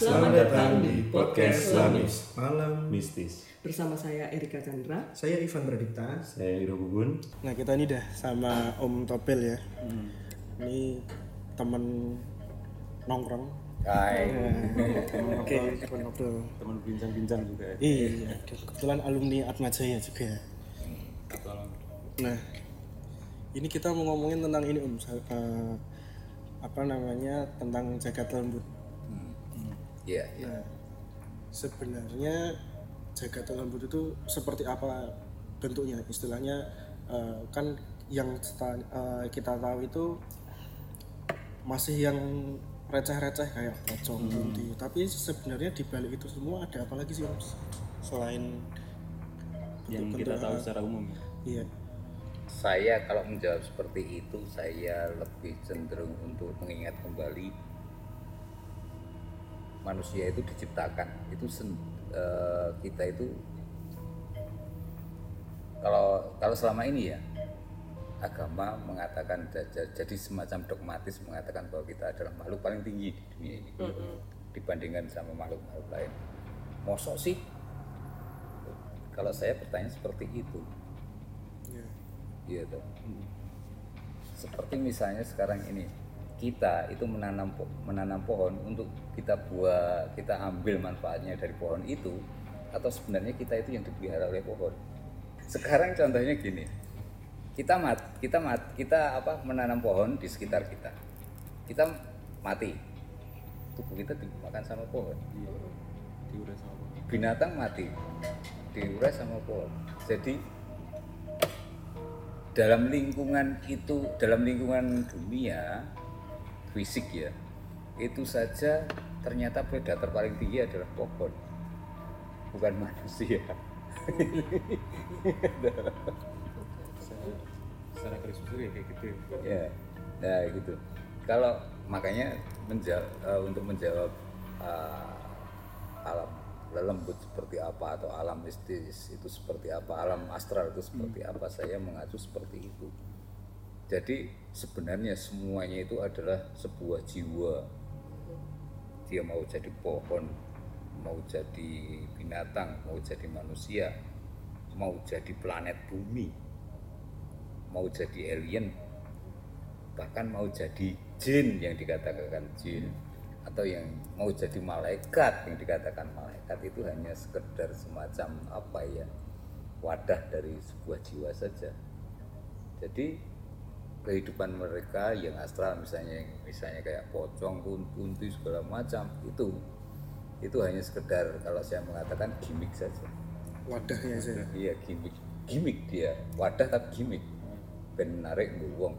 Selamat datang di podcast Lamis Malam Mistis. Bersama saya Erika Chandra. Saya Ivan Pradipta Saya Iro Gugun. Nah kita ini dah sama Om Topel ya. Ini temen nongkrong. Hai. Oke, temen bincang-bincang juga. ya. Iya, kebetulan alumni Atma Jaya juga. Nah, ini kita mau ngomongin tentang ini Om, Sa- eh, apa namanya tentang jagat lembut. Iya, iya. Nah, sebenarnya jagat lembut itu seperti apa bentuknya? Istilahnya eh, kan yang eh, kita tahu itu masih yang receh-receh kayak pocong, kunti. Tapi sebenarnya di balik itu semua ada apa lagi sih Om? Selain yang kita tahu secara umum Iya. Saya kalau menjawab seperti itu, saya lebih cenderung untuk mengingat kembali manusia itu diciptakan. Itu sen- eh, kita itu kalau kalau selama ini ya agama mengatakan ja- jadi semacam dogmatis mengatakan bahwa kita adalah makhluk paling tinggi di dunia ini dibandingkan sama makhluk-makhluk lain. Mosok sih? Kalau saya bertanya seperti itu, Iya. Iya tuh. Seperti misalnya sekarang ini kita itu menanam menanam pohon untuk kita buat kita ambil manfaatnya dari pohon itu atau sebenarnya kita itu yang dipelihara oleh pohon. Sekarang contohnya gini. Kita mat kita mat kita apa menanam pohon di sekitar kita. Kita mati. Tubuh kita dimakan sama pohon. diurai sama apa Binatang mati diurai sama pohon. Jadi dalam lingkungan itu dalam lingkungan dunia fisik ya itu saja ternyata predator paling tinggi adalah pohon bukan manusia. Secara, garis besar ya kayak gitu ya. nah gitu. Kalau makanya menjawab untuk menjawab uh, alam lembut seperti apa atau alam mistis itu seperti apa alam astral itu seperti apa saya mengacu seperti itu. Jadi sebenarnya semuanya itu adalah sebuah jiwa. Dia mau jadi pohon mau jadi binatang mau jadi manusia mau jadi planet bumi mau jadi alien bahkan mau jadi jin yang dikatakan jin atau yang mau jadi malaikat yang dikatakan malaikat itu hanya sekedar semacam apa ya wadah dari sebuah jiwa saja. Jadi kehidupan mereka yang astral misalnya misalnya kayak pocong kun- kunti segala macam itu itu hanya sekedar kalau saya mengatakan gimmick saja. Wadahnya saya. iya gimmick. Gimmick dia. Wadah tapi gimmick. Ben narik nggo wong.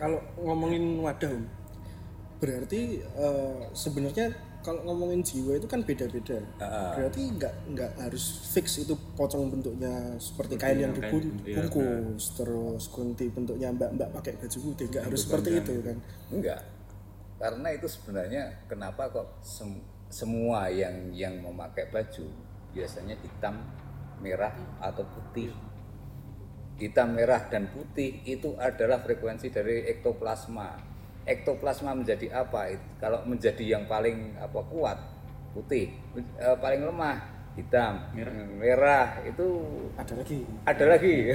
Kalau ngomongin wadah, berarti eh, sebenarnya kalau ngomongin jiwa itu kan beda-beda. Berarti nggak nggak harus fix itu pocong bentuknya seperti kain yang kain, iya, dibungkus, terus kunti bentuknya mbak-mbak pakai baju putih, nggak harus seperti itu kan? enggak. Karena itu sebenarnya kenapa kok sem- semua yang yang memakai baju biasanya hitam merah atau putih? Hitam merah dan putih itu adalah frekuensi dari ektoplasma ektoplasma menjadi apa It- kalau menjadi yang paling apa kuat putih Eh, paling lemah hitam merah, itu Ada lagi. ada lagi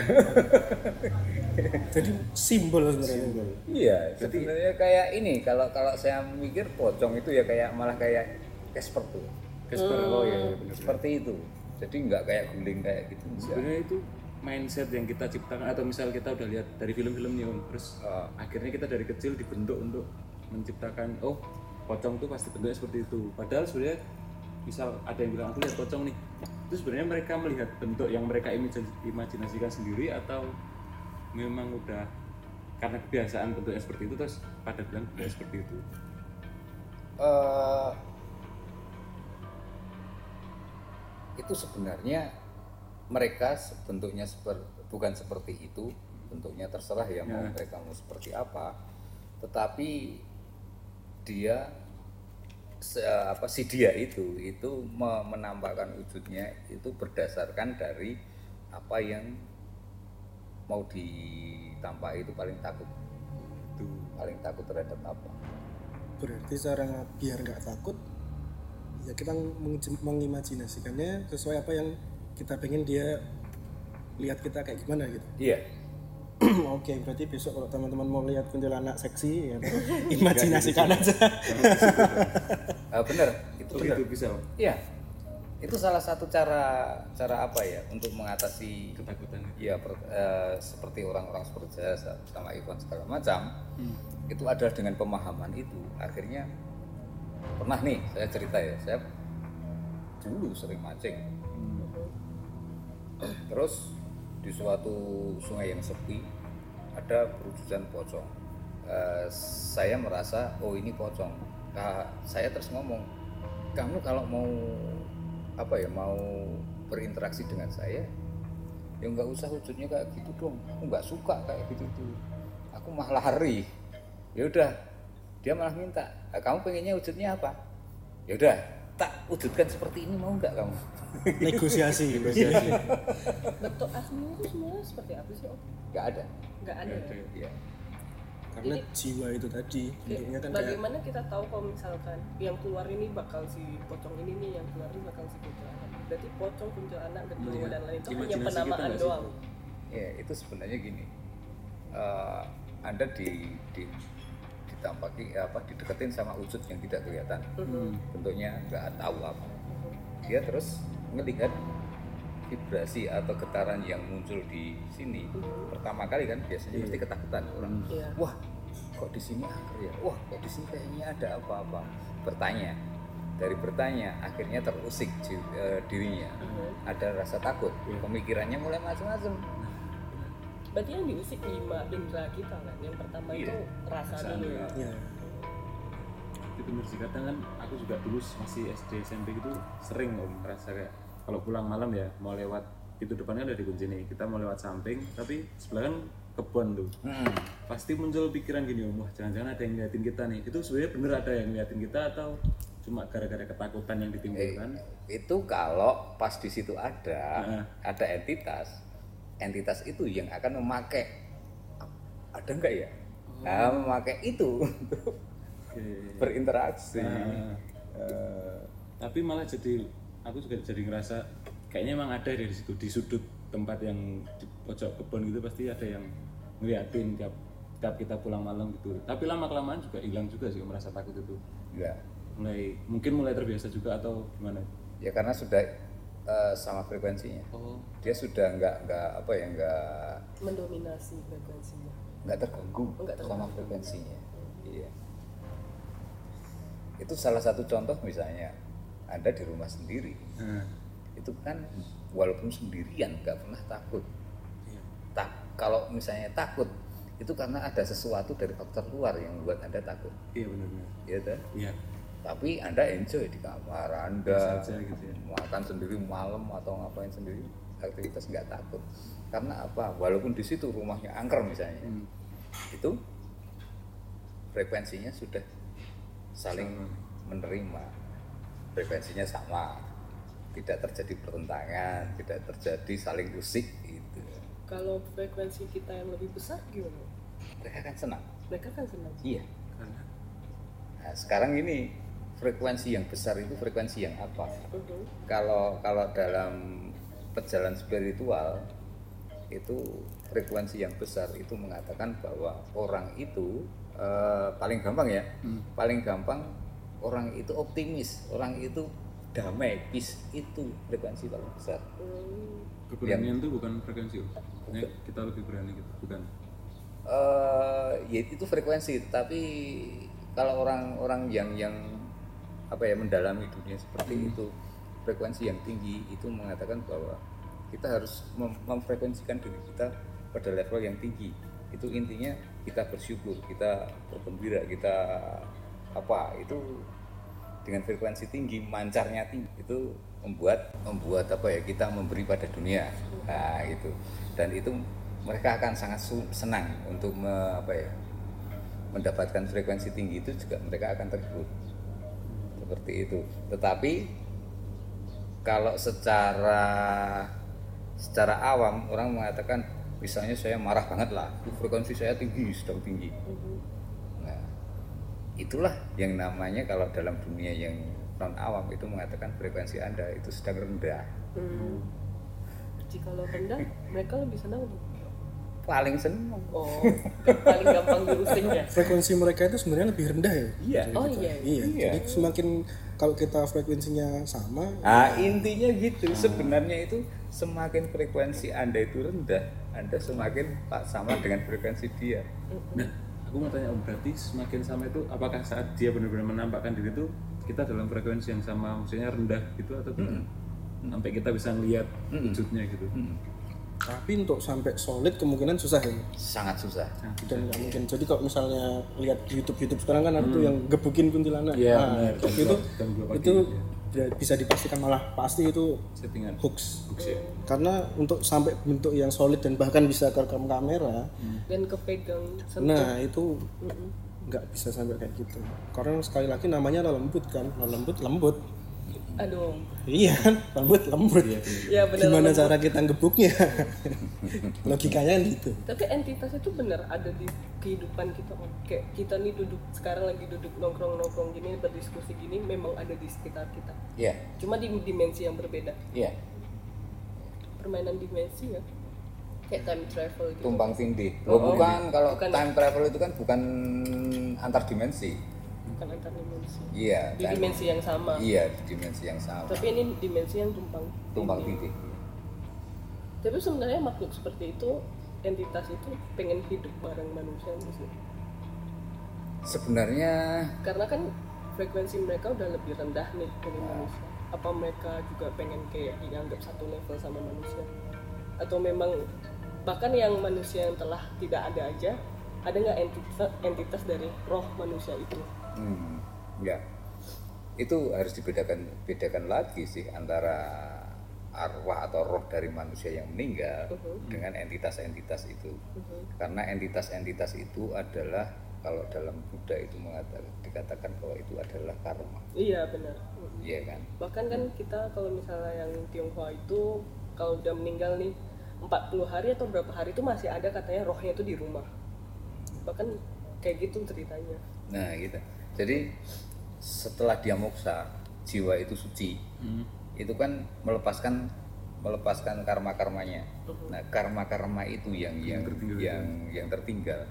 Jadi simbol sebenarnya. Iya, sebenarnya kayak ini kalau kalau saya mikir pocong itu ya kayak malah kayak Casper tuh. Casper oh ya, ya benar. Seperti itu. Jadi nggak kayak guling kayak gitu. sebenarnya itu mindset yang kita ciptakan atau misal kita udah lihat dari film-film nih om terus Ah. akhirnya kita dari kecil dibentuk untuk menciptakan oh pocong tuh pasti bentuknya seperti itu padahal sebenarnya misal ada yang bilang aku lihat pocong nih itu sebenarnya mereka melihat bentuk yang mereka imaj- imajinasikan sendiri atau memang udah karena kebiasaan bentuknya seperti itu terus pada bilang bentuknya seperti itu Eh, itu sebenarnya mereka bentuknya seperti bukan seperti itu bentuknya terserah ya mau mereka mau seperti apa. Tetapi dia se- apa si dia itu itu me- menampakkan wujudnya itu berdasarkan dari apa yang mau ditampaki itu paling takut. Itu paling takut terhadap apa. Berarti cara biar nggak takut ya kita mengimajinasikannya sesuai apa yang kita pengen dia lihat kita kayak gimana gitu. Iya. Oke berarti besok kalau teman-teman mau lihat kuntilanak seksi ya imajinasikan aja. Ah, bener. Itu Oh bener. Gitu bisa iya. Itu salah satu cara cara apa ya untuk mengatasi ketakutan itu. ya per- eh, seperti orang-orang seperti saya sama Ivan segala macam itu adalah dengan pemahaman itu akhirnya pernah nih saya cerita ya saya dulu sering mancing terus di suatu sungai yang sepi ada perujukan pocong. Eh, saya merasa oh ini pocong. Ka- saya terus ngomong kamu kalau mau apa ya mau berinteraksi dengan saya ya nggak usah wujudnya kayak gitu dong. Aku nggak suka kayak gitu tuh aku malah lari. Ya udah dia malah minta "Ah, kamu pengennya wujudnya apa? Ya udah tak wujudkan seperti ini mau nggak kamu negosiasi Bentuk aslinya itu sebenarnya seperti apa sih Om? nggak ada Nggak ada. Nggak ada. ya? ya karena jiwa itu tadi bentuknya kan kayak Bagaimana kita tahu kalau misalkan yang keluar ini bakal si pocong ini nih, yang keluar ini bakal si kuntilanak. Berarti pocong, kuntilanak, genderuwo Melihat dan lain itu hanya imajinasi kita penamaan doang. ya itu sebenarnya gini Eh, anda di, di ditampaki apa dideketin sama wujud yang tidak kelihatan. Bentuknya nggak tahu apa. Dia terus melihat vibrasi atau getaran yang muncul di sini. Pertama kali kan biasanya mesti ketakutan orang. Iya. wah kok di sini ya? Wah kok di sini kayaknya ada apa-apa. Bertanya. Dari bertanya akhirnya terusik eh, dirinya. Ada rasa takut. Pemikirannya mulai macam-macam Berarti yang diusik lima indera kita kan. Yang pertama Iya. itu rasa dulu. iya. ya itu bener sih kadang kan aku juga dulu masih SD SMP gitu sering om merasa kayak kalau pulang malam ya mau lewat itu depannya udah dikunci nih kita mau lewat samping tapi sebelah kan kebun tuh Hmm. pasti muncul pikiran gini om wah jangan-jangan ada yang ngeliatin kita nih itu sebenarnya bener ada yang ngeliatin kita atau cuma gara-gara ketakutan yang Eh, ditimbulkan itu kalau pas di situ ada Heeh. ada entitas entitas itu yang akan memakai. Ada nggak ya? Nah, memakai itu untuk Oke. berinteraksi. Nah, Eh, tapi malah jadi aku juga jadi ngerasa kayaknya emang ada dari situ di sudut tempat yang di pojok kebun gitu pasti ada yang ngeliatin tiap tiap kita pulang malam gitu. Tapi lama kelamaan juga hilang juga sih merasa takut itu. Ya. Mulai mungkin mulai terbiasa juga atau gimana? Ya karena sudah eh, sama frekuensinya. Oh. Dia sudah nggak nggak apa ya nggak Mendominasi frekuensinya. nggak terganggu Nggak sama frekuensinya. Iya. Itu salah satu contoh misalnya anda di rumah sendiri. Nah, itu kan walaupun sendirian nggak pernah takut. Iya. tak kalau misalnya takut itu karena ada sesuatu dari faktor luar yang membuat anda takut. Iya benar-benar. Iya tapi anda enjoy di kamar anda aja gitu ya. makan sendiri malam atau ngapain sendiri aktivitas nggak takut. Karena apa? Walaupun di situ rumahnya angker misalnya Hmm. itu frekuensinya sudah saling menerima. Frekuensinya sama. Tidak terjadi pertentangan tidak terjadi saling usik itu Kalau frekuensi kita yang lebih besar gimana? mereka kan senang. Mereka kan senang. iya. Karena? Nah, sekarang ini frekuensi yang besar itu frekuensi yang apa Mhm. kalau kalau dalam perjalanan spiritual itu frekuensi yang besar itu mengatakan bahwa orang itu eh, paling gampang ya paling gampang orang itu optimis orang itu damai peace itu frekuensi paling besar Hmm. keberanian itu bukan frekuensi. Maksudnya kita lebih berani gitu bukan eh ya itu frekuensi tapi kalau orang-orang yang yang apa ya mendalami dunia seperti itu. Frekuensi yang tinggi itu mengatakan bahwa kita harus mem- memfrekuensikan diri kita pada level yang tinggi. Itu intinya kita bersyukur kita bergembira kita apa itu dengan frekuensi tinggi mancarnya tinggi itu membuat membuat apa ya kita memberi pada dunia. Nah itu. Dan itu mereka akan sangat senang untuk me- apa ya mendapatkan frekuensi tinggi itu juga mereka akan terhibur seperti itu tetapi kalau secara secara awam orang mengatakan misalnya saya marah banget lah frekuensi saya tinggi sedang tinggi nah itulah yang namanya kalau dalam dunia yang non awam itu mengatakan frekuensi anda itu sedang rendah Hmm. Jikalau rendah, mereka lebih senang. Paling seneng Oh, paling gampang diusing ya. frekuensi mereka itu sebenarnya lebih rendah ya iya Oh iya. iya, Iya. jadi semakin kalau kita frekuensinya sama Nah, intinya gitu. Sebenarnya itu semakin frekuensi Anda itu rendah, Anda semakin pak sama dengan frekuensi dia. Nah, aku mau tanya Om, berarti semakin sama itu apakah saat dia benar-benar menampakkan diri itu kita dalam frekuensi yang sama, maksudnya rendah gitu atau gimana? Sampai kita bisa ngelihat wujudnya gitu. Tapi untuk sampai solid kemungkinan susah ya. Sangat susah. dan nggak mungkin. Jadi kalau misalnya lihat di YouTube YouTube sekarang kan ada tuh yang gebukin kuntilanak. Iya, nah, benar. itu itu, gitu ya. bisa dipastikan malah pasti itu Settingan. hoax. Hoax ya. karena untuk sampai bentuk yang solid dan bahkan bisa kerekam kamera Dan kepegang sentuh. nah itu nggak bisa sampai kayak gitu. Karena sekali lagi namanya lembut kan. Lembut lembut Aduh. iya kan lembut lembut Ya benar. gimana lembut. cara kita gebuknya logikanya gitu Tapi entitas itu benar ada di kehidupan kita kan. Kayak kita nih duduk sekarang lagi duduk nongkrong-nongkrong gini berdiskusi gini memang ada di sekitar kita. Iya, Cuma di dimensi yang berbeda. iya. Permainan dimensi ya. Kayak time travel gitu. Tumpang tindih. Oh, Oh, bukan kalau Bukan. time travel itu kan bukan antar dimensi. Bukan antar dimensi. Iya, Di kan? dimensi yang sama. Iya, di dimensi yang sama. Tapi ini dimensi yang tumpang. Tumpang tindih. Tapi sebenarnya makhluk seperti itu entitas itu pengen hidup bareng manusia sih? Sebenarnya Karena kan frekuensi mereka udah lebih rendah nih dari manusia. Apa mereka juga pengen kayak dianggap satu level sama manusia? Atau memang bahkan yang manusia yang telah tidak ada aja ada nggak entitas entitas dari roh manusia itu? Hmm, enggak. Itu harus dibedakan bedakan lagi sih antara arwah atau roh dari manusia yang meninggal dengan entitas-entitas itu. Karena entitas-entitas itu adalah kalau dalam Buddha itu mengatakan dikatakan bahwa itu adalah karma. Iya benar. Iya kan? Bahkan kan kita kalau misalnya yang Tionghoa itu kalau udah meninggal nih 40 hari atau berapa hari itu masih ada katanya rohnya itu di rumah. Bahkan kayak gitu ceritanya. Nah, gitu. Jadi setelah dia moksa, jiwa itu suci. Itu kan melepaskan melepaskan karma-karmanya. Nah, karma-karma itu yang yang yang yang tertinggal.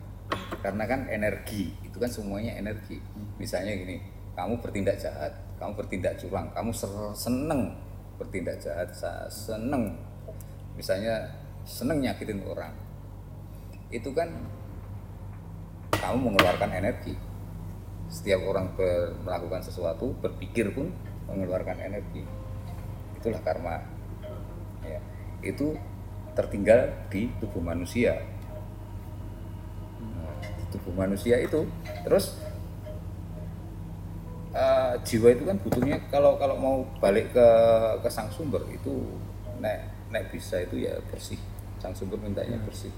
Karena kan energi, itu kan semuanya energi. Misalnya gini, kamu bertindak jahat, kamu bertindak curang, kamu seneng bertindak jahat, seneng misalnya seneng nyakitin orang. Itu kan kamu mengeluarkan energi. Setiap orang ber- melakukan sesuatu, berpikir pun mengeluarkan energi. Itulah karma. Ya. Itu tertinggal di tubuh manusia. Nah, di tubuh manusia itu, terus eh, jiwa itu kan butuhnya kalau kalau mau balik ke ke sang sumber itu nek nek bisa itu ya bersih. Sang sumber mintanya bersih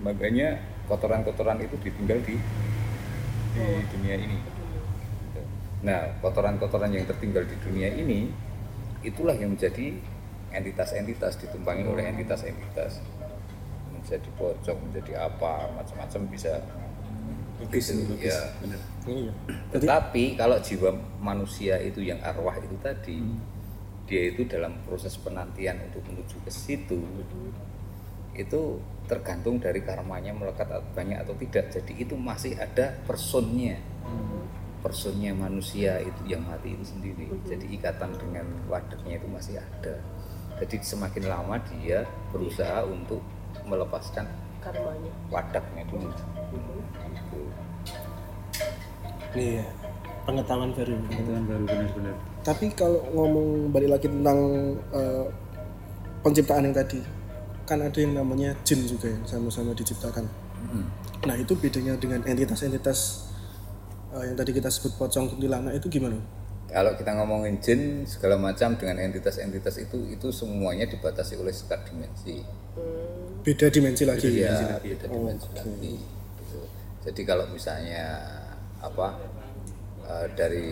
makanya kotoran-kotoran itu ditinggal di di dunia ini. Nah, kotoran-kotoran yang tertinggal di dunia ini itulah yang menjadi entitas-entitas ditumpangi oleh entitas-entitas menjadi pocong, menjadi apa, macam-macam bisa. Logis ini logis. Ya. Benar. iya Tetapi kalau jiwa manusia itu yang arwah itu tadi, dia itu dalam proses penantian untuk menuju ke situ, itu tergantung dari karmanya melekat atau banyak atau tidak. Jadi itu masih ada personnya, personnya manusia itu yang mati itu sendiri. Jadi ikatan dengan wadahnya itu masih ada. Jadi semakin lama dia berusaha untuk melepaskan Karmanya. wadahnya dulu. Gitu. iya pengetahuan baru Pengetahuan baru benar-benar. tapi kalau ngomong balik lagi tentang eh, penciptaan yang tadi kan ada yang namanya jin juga yang sama-sama diciptakan nah itu bedanya dengan entitas-entitas eh, yang tadi kita sebut pocong kuntilanak itu gimana Kalau kita ngomongin jin segala macam dengan entitas-entitas itu itu semuanya dibatasi oleh sekat dimensi. beda dimensi lagi Iya, beda dimensi lagi. Gitu. Jadi kalau misalnya apa eh, dari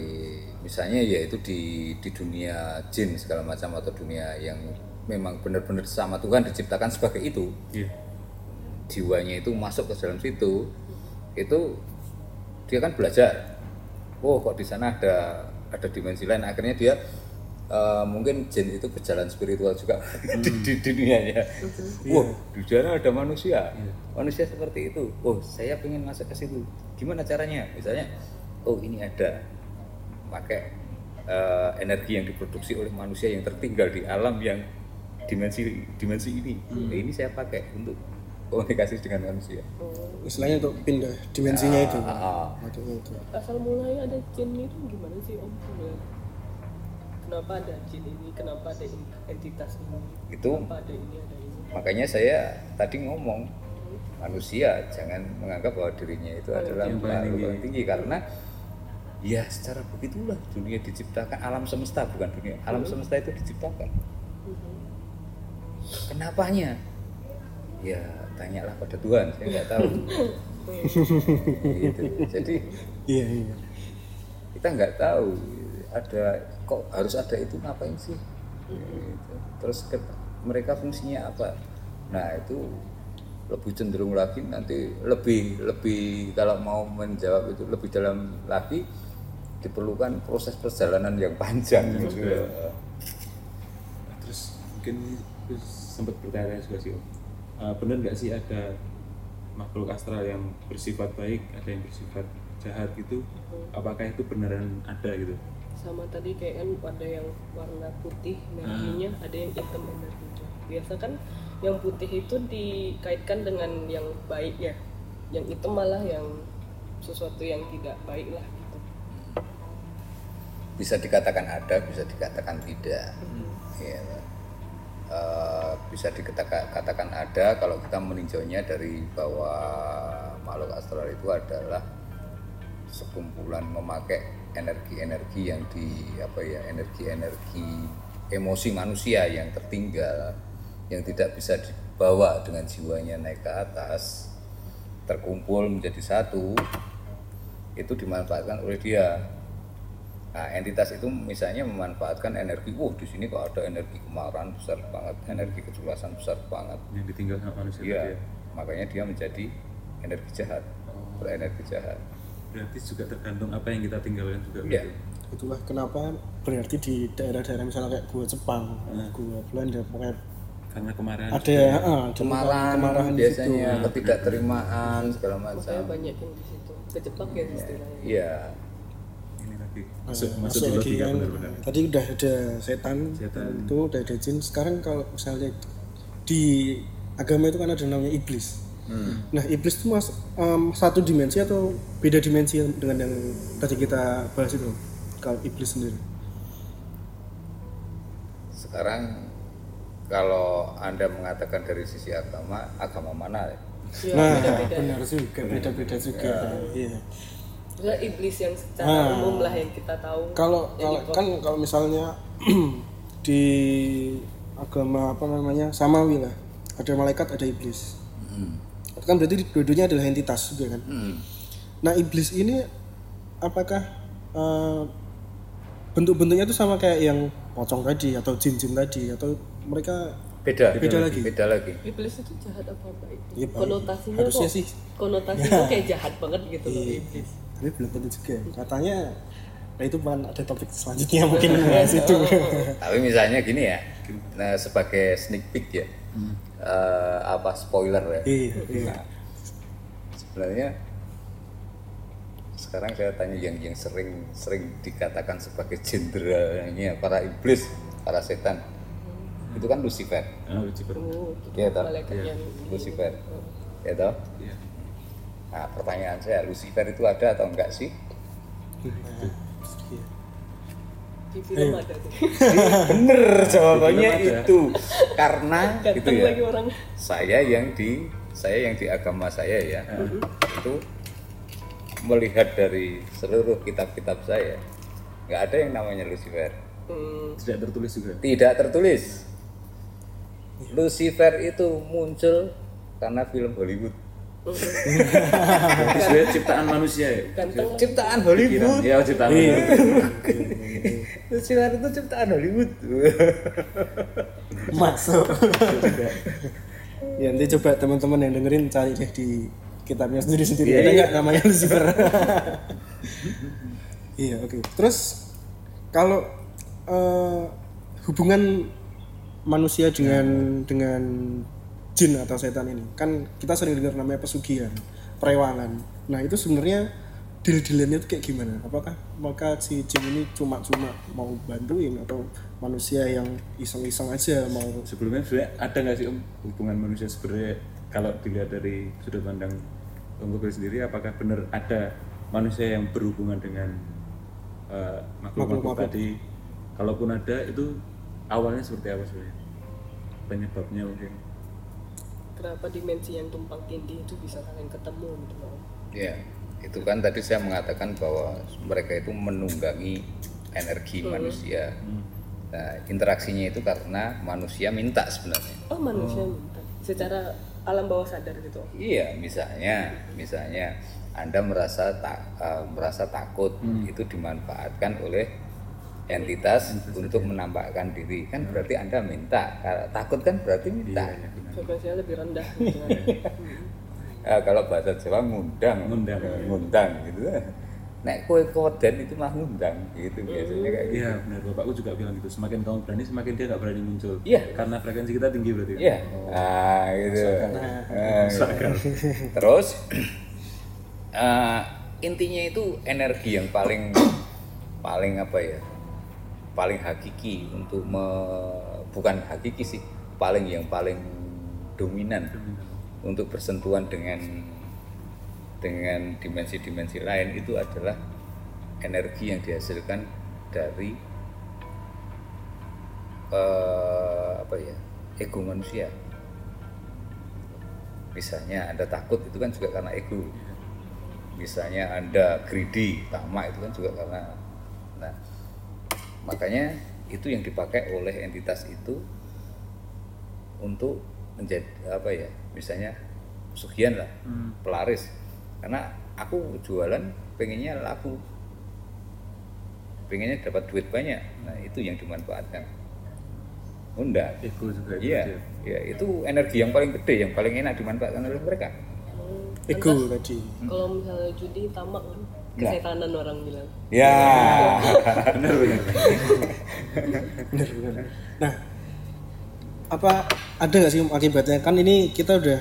misalnya yaitu di di dunia jin segala macam atau dunia yang memang benar-benar sama Tuhan diciptakan sebagai itu, Iya. jiwanya itu masuk ke dalam situ, itu dia kan belajar. Oh kok di sana ada ada dimensi lain. Akhirnya dia eh, mungkin jin itu berjalan spiritual juga di, di dunianya wah di sana ada manusia. Manusia seperti itu. Oh saya pengen masuk ke situ. Gimana caranya? Misalnya oh ini ada pakai eh, energi yang diproduksi oleh manusia yang tertinggal di alam yang dimensi dimensi ini. Ya, ini saya pakai untuk komunikasi dengan manusia. Istilahnya untuk pindah dimensinya itu. Ah, ah. Makanya itu. Asal mulanya ada jin itu gimana sih om? Kenapa ada jin ini? Kenapa ada entitas ini? Itu- kenapa ada ini ada ini? makanya saya tadi ngomong manusia jangan menganggap bahwa dirinya itu adalah yang paling makhluk tinggi. paling tinggi karena ya secara begitulah dunia diciptakan. Alam semesta bukan dunia. Alam semesta itu diciptakan kenapanya? Ya tanyalah pada Tuhan saya nggak tahu. Gitu. Jadi iya iya. kita nggak tahu ada kok harus ada itu ngapain sih? Gitu. terus ke- mereka fungsinya apa? Nah itu lebih cenderung lagi nanti lebih lebih kalau mau menjawab itu lebih dalam lagi diperlukan proses perjalanan yang panjang. Gitu. Nah, terus mungkin terus sempat bertanya juga sih Om. Uh, benar nggak sih ada makhluk astral yang bersifat baik ada yang bersifat jahat gitu? Apakah itu beneran ada gitu? Sama tadi kayak kan ada yang warna putih energinya ada yang hitam energinya biasa kan yang putih itu dikaitkan dengan yang baik ya. Yang hitam malah yang sesuatu yang tidak baik lah gitu. Bisa dikatakan ada bisa dikatakan tidak. Ya. Eh, bisa dikatakan katakan ada kalau kita meninjaunya dari bahwa makhluk astral itu adalah sekumpulan memakai energi-energi yang di apa ya energi-energi emosi manusia yang tertinggal yang tidak bisa dibawa dengan jiwanya naik ke atas terkumpul menjadi satu itu dimanfaatkan oleh dia Nah, entitas itu misalnya memanfaatkan energi, wah di sini kok ada energi kemarahan besar banget, energi keculasan besar banget. yang ditinggal sama manusia Iya, tadi ya makanya dia menjadi energi jahat, berenergi jahat. berarti juga tergantung apa yang kita tinggalkan juga Iya. berarti. itulah kenapa berarti di daerah-daerah misalnya kayak gua Jepang gua Belanda pokoknya karena kemarahan ada juga. ah, Kemarahan, kemarahan situ. biasanya, ketidakterimaan segala makanya macam. banyak yang di situ kejebak ya istilahnya Iya, lagi Nah, masuk masuk masuk di lagi logika kan. benar-benar. Tadi udah ada setan, Setan. itu udah ada jin. Sekarang kalau misalnya di agama itu kan ada namanya iblis. Nah iblis itu mas em, satu dimensi atau beda dimensi dengan yang tadi kita bahas itu kalau iblis sendiri? Sekarang kalau anda mengatakan dari sisi agama, agama mana? ya? ya nah beda-beda benar juga beda-beda juga. Iya Iblis yang secara Ah. umum lah yang kita tahu kalau kalau kan kalau misalnya di agama apa namanya samawi lah ada malaikat ada iblis itu kan berarti dua-duanya adalah entitas juga kan Hmm. nah iblis ini apakah eh, bentuk-bentuknya itu sama kayak yang pocong tadi atau jin-jin tadi atau mereka Beda, Beda lagi. Beda lagi. iblis itu jahat apa baik baik. konotasinya Harusnya kok sih. konotasinya kayak jahat banget gitu loh Iya. iblis tapi belum tentu juga katanya nah itu kan ada topik selanjutnya mungkin bahas itu. Tapi misalnya gini ya, nah sebagai sneak peek ya, eh, apa spoiler ya. iya iya. Nah, sebenarnya sekarang saya tanya yang yang sering sering dikatakan sebagai jenderalnya para iblis, para setan, itu kan Lucifer, ah Lucifer. Oh, Iya, toh? malaikat yang Lucifer, ya toh? Iya. Nah pertanyaan saya, Lucifer itu ada atau enggak sih? di film ada tuh. Bener jawabannya Film ada. itu, karena gitu ya. lagi orang. saya yang di saya yang di agama saya ya itu melihat dari seluruh kitab-kitab saya nggak ada yang namanya Lucifer. Hmm, tidak tertulis juga? Tidak tertulis. Lucifer itu muncul karena film Hollywood sebenarnya ciptaan manusia ya? Ganteng ciptaan. Hollywood. Ya ciptaan Hollywood. Lucifer itu ciptaan Hollywood. Masuk. Ya nanti coba teman-teman yang dengerin cari deh di kitabnya sendiri-sendiri Iya, ada iya. nggak namanya Lucifer? Iya oke. Terus kalau eh, hubungan manusia dengan dengan jin atau setan ini. Kan kita sering dengar namanya pesugihan perewangan. Nah itu sebenarnya deal-dealannya itu kayak gimana? Apakah maka si jin ini cuma-cuma mau bantuin atau manusia yang iseng-iseng aja mau? Sebelumnya sebenarnya ada nggak sih om hubungan manusia sebenarnya kalau dilihat dari sudut pandang om Gopil sendiri apakah benar ada manusia yang berhubungan dengan eh, makhluk-makhluk Makhluk-makhluk. tadi? Kalaupun ada itu awalnya seperti apa sebenarnya? Penyebabnya mungkin kenapa dimensi yang tumpang tindih itu bisa saling ketemu gitu loh? Ya, itu kan tadi saya mengatakan bahwa mereka itu menunggangi energi manusia. Nah, interaksinya itu karena manusia minta sebenarnya. oh manusia minta. Secara alam bawah sadar gitu? Iya, misalnya, misalnya Anda merasa tak eh, merasa takut itu dimanfaatkan oleh entitas untuk menampakkan diri kan berarti Anda minta. Kalau takut kan berarti minta. frekuensinya lebih rendah gitu kan Eh, kalau bahasa Jawa ngundang, Ngundang. ngundang gitu. Nek kue koden itu mah ngundang gitu biasanya kayak gitu. Iya benar bapakku juga bilang gitu semakin kamu berani semakin dia nggak berani muncul Iya. karena frekuensi kita tinggi berarti Iya. Ah, gitu. Ah, gitu. Masuk akal. Terus eh, intinya itu energi yang paling paling apa ya? Paling hakiki untuk me- bukan hakiki sih, paling yang paling dominan untuk bersentuhan dengan dengan dimensi-dimensi lain itu adalah energi yang dihasilkan dari eh, apa ya ego manusia. Misalnya anda takut itu kan juga karena ego. Misalnya anda greedy tamak itu kan juga karena makanya itu yang dipakai oleh entitas itu untuk menjadi apa ya misalnya pesugihan lah pelaris. Karena aku jualan pengennya laku. Pengennya dapat duit banyak. Nah itu yang dimanfaatkan. Undang ego juga itu Iya, iya itu energi yang paling gede, yang paling enak dimanfaatkan oleh mereka. ego tadi. kalau misalnya judi tamak kan kesetanan orang bilang. Ya. benar benar. Bener bener nah apa ada nggak sih akibatnya? Kan ini kita udah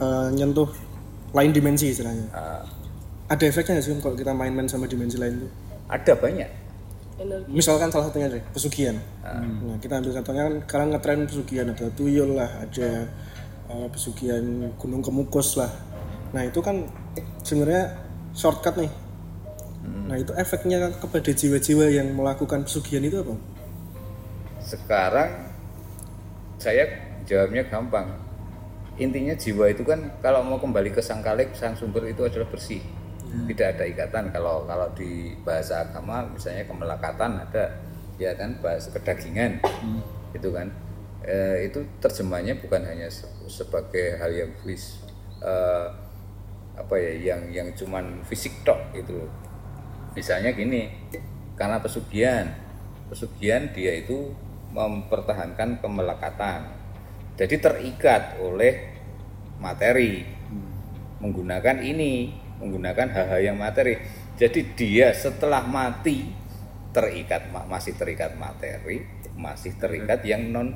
eh, nyentuh lain dimensi istilahnya. Ah, ada efeknya nggak sih kalau kita main-main sama dimensi lain tuh? Ada banyak. energi. Misalkan salah satunya deh pesugihan. Nah kita ambil contohnya kan sekarang ngetren pesugihan ada tuyul lah ada eh, pesugihan gunung kemukus lah. Nah itu kan sebenarnya shortcut nih nah itu efeknya kepada jiwa-jiwa yang melakukan pesugihan itu apa Sekarang saya jawabnya gampang. Intinya jiwa itu kan kalau mau kembali ke sang kalik, sang sumber itu adalah bersih. Tidak ada ikatan kalau kalau di bahasa agama misalnya kemelekatan ada ya kan bahasa kedagingan. Itu kan. Eh, itu terjemahnya bukan hanya se- sebagai hal yang fis eh, apa ya yang yang cuman fisik tok gitu loh. Misalnya gini, karena pesugihan, pesugihan dia itu mempertahankan kemelekatan. Jadi terikat oleh materi, menggunakan ini, menggunakan hal-hal yang materi. Jadi dia setelah mati terikat ma- masih terikat materi, masih terikat yang non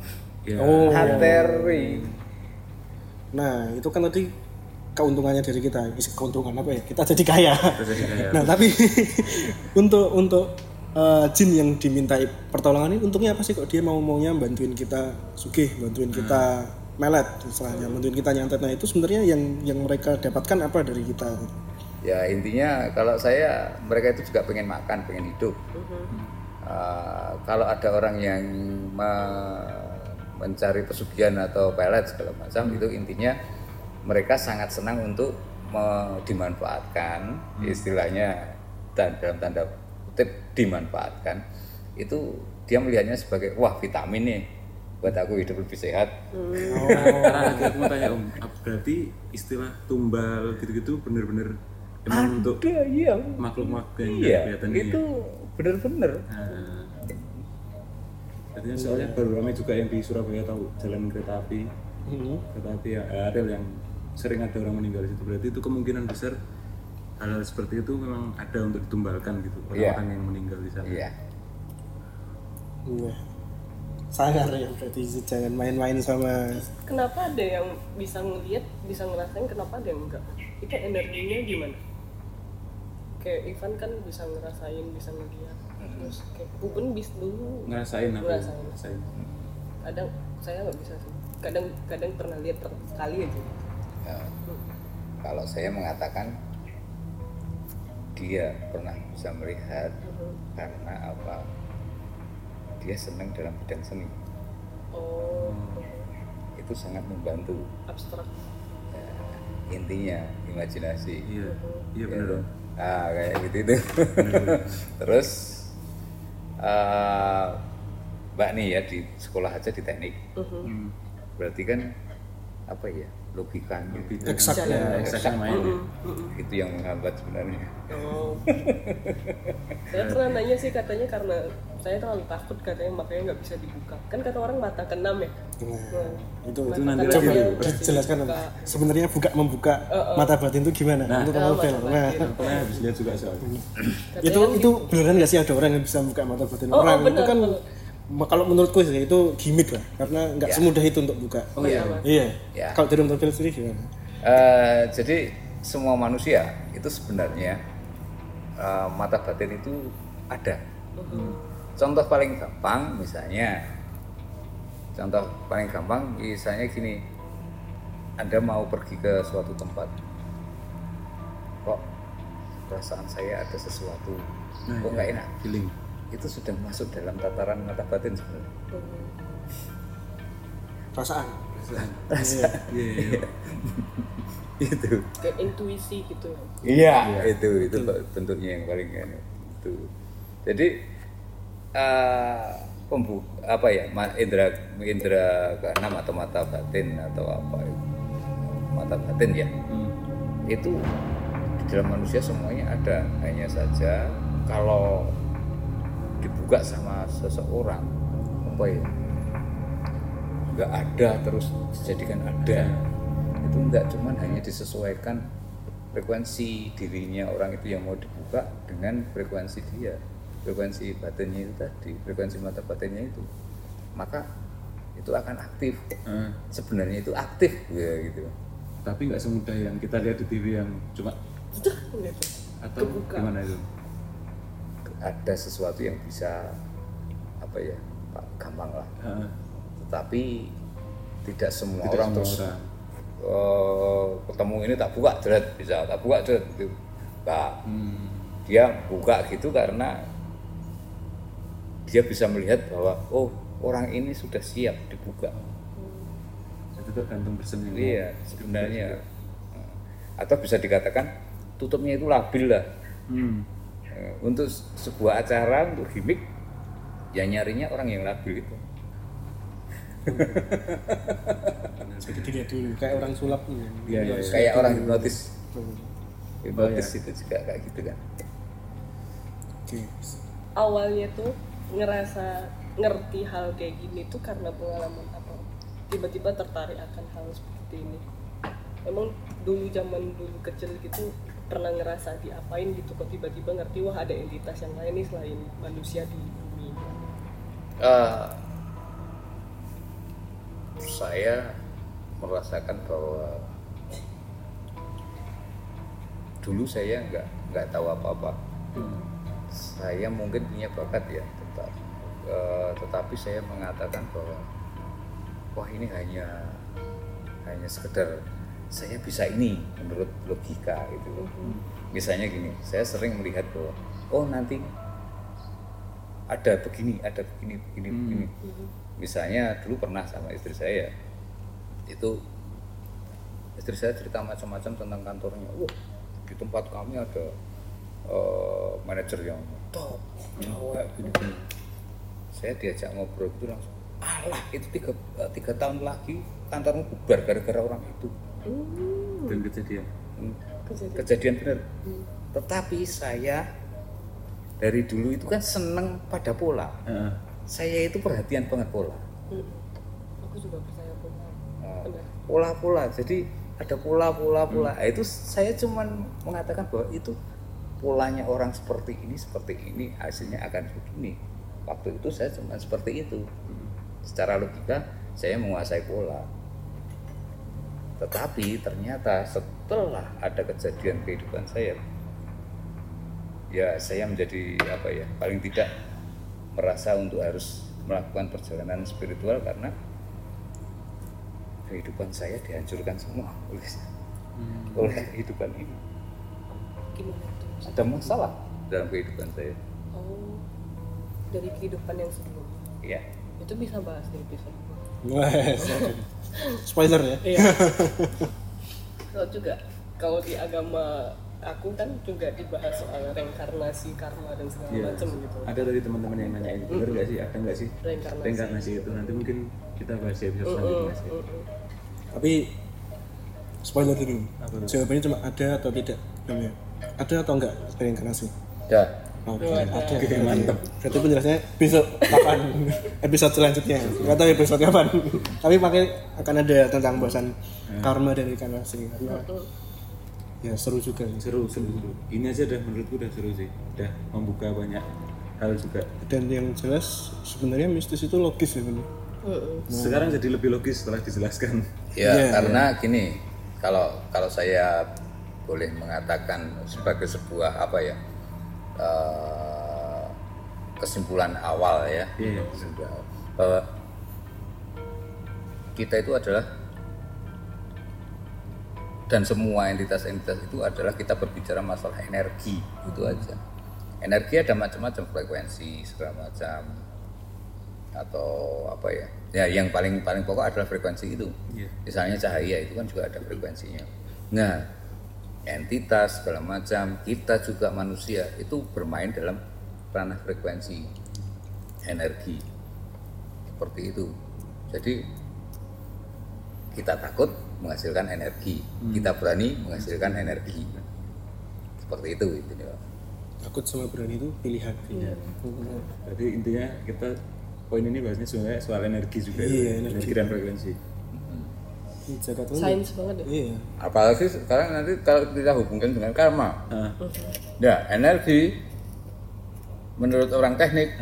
materi. Nah, itu kan tadi keuntungannya dari kita. Keuntungan apa ya? Kita jadi kaya. jadi kayak Nah, tapi untuk untuk eh, jin yang dimintai pertolongan ini untungnya apa sih kok dia mau maunya bantuin kita sugih, bantuin kita melet istilahnya, bantuin kita nyantet. Nah, itu sebenarnya yang yang mereka dapatkan apa dari kita? Ya intinya kalau saya mereka itu juga pengen makan, pengen hidup. Uh, kalau ada orang yang me- mencari pesugihan atau pelet segala macam itu intinya mereka sangat senang untuk dimanfaatkan istilahnya dan dalam tanda kutip dimanfaatkan. Itu dia melihatnya sebagai wah vitamin nih buat aku hidup lebih sehat. Nanti aku mau tanya om, berarti istilah tumbal gitu-gitu bener-bener emang untuk Ada, iya. makhluk-makhluk yang iya kelihatan itu bener-bener Nah, artinya soalnya baru ramai juga yang di Surabaya tahu jalan kereta api, kereta api yang rel yang sering ada orang meninggal di situ. Berarti itu kemungkinan besar hal-hal seperti itu memang ada untuk ditumbalkan gitu orang-orang yang meninggal di sana. Iya. Iya. Sangar ya berarti jangan main-main sama kenapa ada yang bisa ngelihat bisa ngerasain kenapa ada yang enggak? Itu energinya gimana? Kayak Ivan kan bisa ngerasain bisa ngelihat terus kayak Buben bis dulu. Ngerasain aku Ngerasain. ngerasain. Kadang saya nggak bisa sih. Kadang kadang pernah lihat per- sekali aja Ya, kalau saya mengatakan dia pernah bisa melihat karena apa? Dia senang dalam bidang seni. Oh. Itu sangat membantu. Abstrak. Ya, intinya imajinasi. Iya. Iya Ya, benar dong. Ah kayak gitu itu. Terus eh, mbak nih ya di sekolah aja di teknik. Hmm. berarti kan apa ya logikanya. Logika. Eksak ya, ya. eksak yang main ya. itu yang menghambat sebenarnya. Oh. Saya pernah nanya sih katanya karena saya terlalu takut katanya makanya nggak bisa dibuka. Kan kata orang mata keenam ya? Nah, Nah, itu itu nanti coba dijelaskan dibuka. sebenarnya buka membuka mata batin itu gimana? Nah. untuk Oh, novel. Nah, pernah habis lihat juga soalnya. Itu kan itu beneran nggak sih ada orang yang bisa membuka mata batin Oh, oh, orang? Itu benar, kan benar. Ma- kalau menurutku sih itu gimmick lah karena nggak Ya. semudah itu untuk buka. oh iya Iya. Ya. Kalau dari sendiri gimana? Eh, jadi semua manusia itu sebenarnya eh, mata batin itu ada. Contoh paling gampang misalnya, contoh paling gampang misalnya gini, Anda mau pergi ke suatu tempat, kok perasaan saya ada sesuatu, Nah, kok nggak enak, feeling itu sudah masuk dalam tataran mata batin sebenarnya. Perasaan. iya iya iya. itu. kayak intuisi gitu Iya, itu itu bentuknya yang paling kan itu. Jadi eh pembu apa ya indra indra keenam atau mata batin atau apa itu mata batin ya Hmm. itu di dalam manusia semuanya ada hanya saja kalau dibuka sama seseorang. Apa ya? Nggak ada terus dijadikan ada. Itu nggak cuman hanya disesuaikan frekuensi dirinya orang itu yang mau dibuka dengan frekuensi dia. Frekuensi batinnya itu tadi frekuensi mata batinnya itu. Maka itu akan aktif. Eh, sebenarnya itu aktif. Ya gitu. Tapi nggak semudah yang kita lihat di TV yang cuma gitu atau Kebuka. gimana itu ada sesuatu yang bisa apa ya Pak, gampang lah Heeh. tetapi tidak semua Tidak orang terus eh, ketemu ini tak buka jerat bisa tak buka jerat gitu Nggak. Hmm. dia buka gitu karena dia bisa melihat bahwa oh orang ini sudah siap dibuka itu tergantung yang mau iya sebenarnya atau bisa dikatakan tutupnya itu labil lah hmm. Eh, untuk sebuah acara untuk gimmick ya nyarinya orang yang labil itu Jadi dilihat dulu kayak orang sulap nih. Iya, iya, iya. kayak orang hipnotis. Hipnotis itu juga kayak gitu kan Oke. awalnya tuh ngerasa ngerti hal kayak gini tuh karena pengalaman apa? Tiba-tiba tertarik akan hal seperti ini. Emang dulu zaman dulu kecil gitu pernah ngerasa diapain gitu kok tiba-tiba ngerti wah ada entitas yang lain nih selain manusia di bumi Eh, saya merasakan bahwa dulu saya nggak nggak tahu apa-apa. Saya mungkin punya bakat ya tetap eh, tetapi saya mengatakan bahwa wah ini hanya hanya sekedar saya bisa ini menurut logika gitu misalnya gini saya sering melihat bahwa oh nanti ada begini ada begini begini begini. Misalnya dulu pernah sama istri saya itu istri saya cerita macam-macam tentang kantornya. Wah di tempat kami ada eh, manajer yang top cowok gini gini. Saya diajak ngobrol itu langsung alah itu tiga, eh, tiga tahun lagi kantormu bubar gara-gara orang itu dan kejadian. Hmm, kejadian. Kejadian benar tetapi saya dari dulu itu kan seneng pada pola. Heeh. saya itu perhatian banget pola. Mm. aku juga percaya Nah, benar pola-pola. Jadi ada pola pola pola Nah, itu saya cuman mengatakan bahwa itu polanya orang seperti ini seperti ini hasilnya akan begini. Waktu itu saya cuma seperti itu. Secara logika saya menguasai pola tetapi ternyata setelah ada kejadian kehidupan saya ya saya menjadi apa ya paling tidak merasa untuk harus melakukan perjalanan spiritual karena kehidupan saya dihancurkan semua oleh oleh kehidupan ini. Gimana tuh? Ada masalah dalam kehidupan saya. Oh dari kehidupan yang sebelumnya? Ya itu bisa bahas di episode. Spoiler ya. iya kalau juga kalau di agama aku kan juga dibahas soal reinkarnasi karma dan segala Iya. macam gitu Ada tadi teman-teman yang nanyain, bener nggak sih? Ada nggak sih? Reinkarnasi. Reinkarnasi itu nanti mungkin kita bahas di episode selanjutnya sih. Tapi spoiler dulu. Jawabannya cuma ada atau tidak. Namanya. Ada atau enggak reinkarnasi? dah Oke, ada. mantap. Berarti penjelasannya besok kapan episode selanjutnya. Enggak tahu episode kapan. Tapi pakai akan ada tentang bahasan karma dan reinkarnasi. Karena ya seru juga. Seru, seru, seru. Ini aja udah menurutku udah seru sih. Udah membuka banyak hal juga. Dan yang jelas sebenarnya mistis itu logis ya bener. Sekarang jadi lebih logis setelah dijelaskan. ya Iya, karena gini kalau kalau saya boleh mengatakan sebagai sebuah apa ya eh, kesimpulan awal ya Iya. Kesimpulan awal. bahwa kita itu adalah dan semua entitas-entitas itu adalah kita berbicara masalah energi itu aja energi ada macam-macam frekuensi segala macam atau apa ya ya yang paling paling pokok adalah frekuensi itu Iya. misalnya cahaya itu kan juga ada frekuensinya nah entitas segala macam kita juga manusia itu bermain dalam ranah frekuensi energi seperti itu jadi kita takut menghasilkan energi kita berani menghasilkan energi seperti itu intinya Pak. Takut sama berani itu pilihan. Iya. Jadi intinya kita poin ini bahasnya sebenarnya soal energi juga. Iya, ya. energi. dan frekuensi. Ini jagat umum. sains banget ya? Iya. apalagi sekarang nanti kalau kita hubungkan dengan karma. Ah, ya energi menurut orang teknik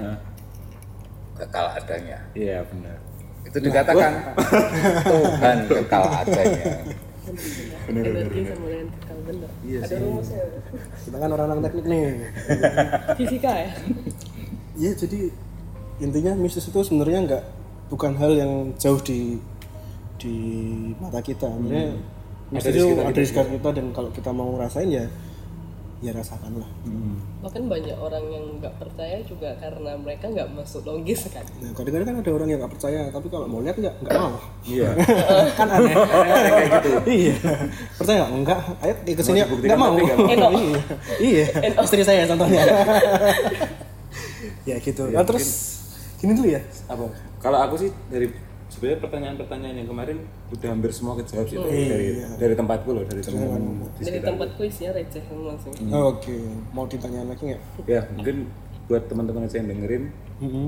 kekal adanya. Iya benar. itu dikatakan Tuhan kekal adanya. Energi sama dengan kekal Iya ada rumusnya. Kita kan orang-orang teknik nih. fisika ya? Iya, jadi intinya mistis itu sebenarnya nggak bukan hal yang jauh di di mata kita. Sebenarnya mistis Ada di itu sekitar ada kita di sekitar kita dan kalau kita mau ngerasain ya ya rasakan lah. bahkan banyak orang yang nggak percaya juga karena mereka nggak masuk logis kan Nah, kadang-kadang kan ada orang yang nggak percaya, tapi kalau mau lihat nggak nggak mau. Iya. kan aneh. kayak gitu. Iya. Percaya nggak? Enggak. Ayo ke sini nggak mau. iya. Iya. Istri saya contohnya. ya gitu. Nah, terus gini dulu ya. Apa? Kalau aku sih dari sebenarnya pertanyaan-pertanyaan yang kemarin udah hampir semua kejawab sih dari dari tempatku loh dari teman-teman dari tempatku isinya receh semua sih Oke, mau ditanya lagi nggak? Ya mungkin buat teman-teman aja yang dengerin.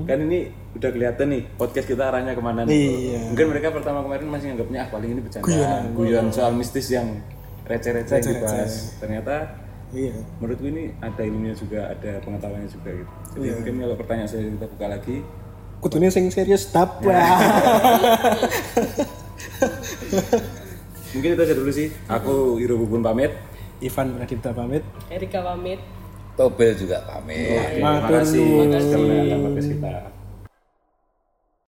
Kan ini udah kelihatan nih podcast kita arahnya ke mana nih? Iya. mungkin mereka pertama kemarin masih nganggapnya ah paling ini bercandaan guyon soal mistis yang receh-receh yang dibahas ternyata Iya. menurutku ini ada ilmunya juga ada pengetahuannya juga gitu. Jadi mungkin kalau pertanyaan saya kita buka lagi Kudunya sing serius tap mungkin itu aja dulu sih. Aku Hiro Bubun pamit. Ivan Pradipta pamit. Erika pamit. Tobel juga pamit. Terima kasih. sudah mendengarkan podcast kita